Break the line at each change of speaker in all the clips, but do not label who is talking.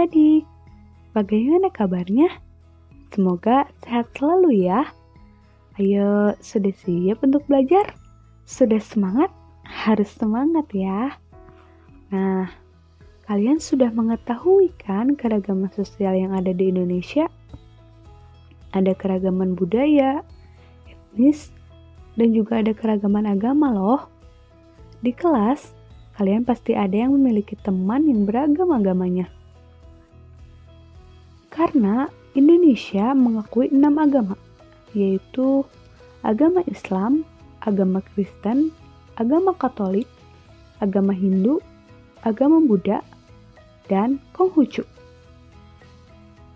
adik-adik. Bagaimana kabarnya? Semoga sehat selalu ya. Ayo, sudah siap untuk belajar? Sudah semangat? Harus semangat ya. Nah, kalian sudah mengetahui kan keragaman sosial yang ada di Indonesia? Ada keragaman budaya, etnis, dan juga ada keragaman agama loh. Di kelas, kalian pasti ada yang memiliki teman yang beragam agamanya. Karena Indonesia mengakui enam agama, yaitu agama Islam, agama Kristen, agama Katolik, agama Hindu, agama Buddha, dan Konghucu.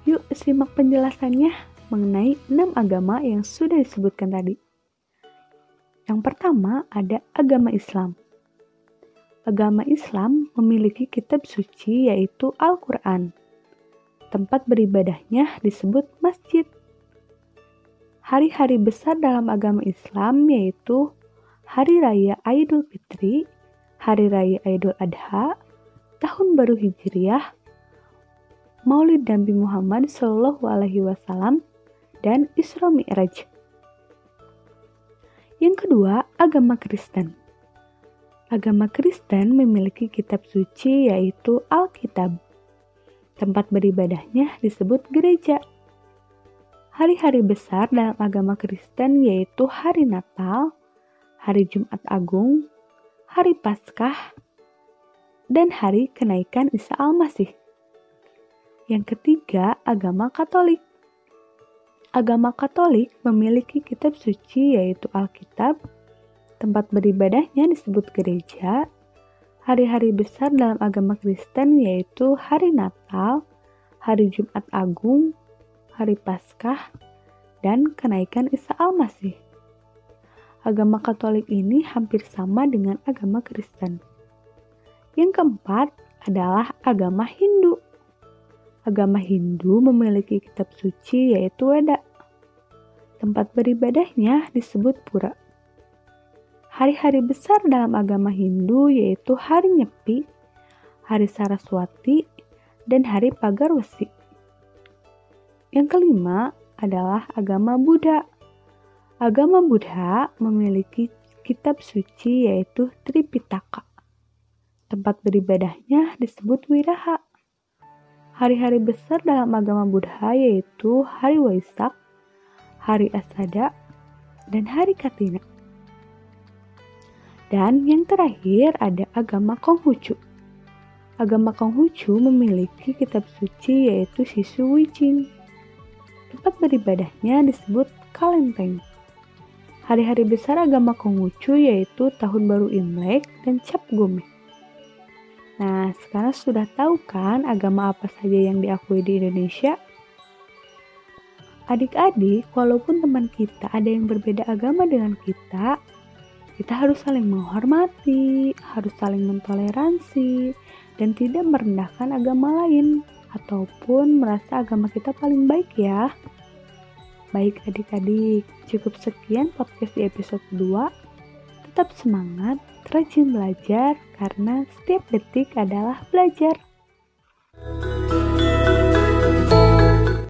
Yuk simak penjelasannya mengenai enam agama yang sudah disebutkan tadi. Yang pertama ada agama Islam agama Islam memiliki kitab suci yaitu Al-Quran. Tempat beribadahnya disebut masjid. Hari-hari besar dalam agama Islam yaitu Hari Raya Idul Fitri, Hari Raya Idul Adha, Tahun Baru Hijriah, Maulid Nabi Muhammad Shallallahu Alaihi Wasallam, dan Isra Mi'raj. Yang kedua, agama Kristen. Agama Kristen memiliki kitab suci yaitu Alkitab. Tempat beribadahnya disebut gereja. Hari-hari besar dalam agama Kristen yaitu hari Natal, hari Jumat Agung, hari Paskah, dan hari kenaikan Isa Al-Masih. Yang ketiga, agama Katolik. Agama Katolik memiliki kitab suci yaitu Alkitab, Tempat beribadahnya disebut gereja. Hari-hari besar dalam agama Kristen yaitu hari Natal, hari Jumat Agung, hari Paskah, dan kenaikan Isa Al-Masih. Agama Katolik ini hampir sama dengan agama Kristen. Yang keempat adalah agama Hindu. Agama Hindu memiliki kitab suci yaitu Weda. Tempat beribadahnya disebut pura hari-hari besar dalam agama Hindu yaitu Hari Nyepi, Hari Saraswati, dan Hari Pagar Wesi. Yang kelima adalah agama Buddha. Agama Buddha memiliki kitab suci yaitu Tripitaka. Tempat beribadahnya disebut Wiraha. Hari-hari besar dalam agama Buddha yaitu Hari Waisak, Hari Asada, dan Hari Katina. Dan yang terakhir ada agama Konghucu. Agama Konghucu memiliki kitab suci yaitu Sisu Wijing. Tempat beribadahnya disebut Kalenteng. Hari-hari besar agama Konghucu yaitu Tahun Baru Imlek dan Cap Gome. Nah, sekarang sudah tahu kan agama apa saja yang diakui di Indonesia? Adik-adik, walaupun teman kita ada yang berbeda agama dengan kita, kita harus saling menghormati, harus saling mentoleransi, dan tidak merendahkan agama lain ataupun merasa agama kita paling baik ya. Baik adik-adik, cukup sekian podcast di episode 2. Tetap semangat, rajin belajar karena setiap detik adalah belajar.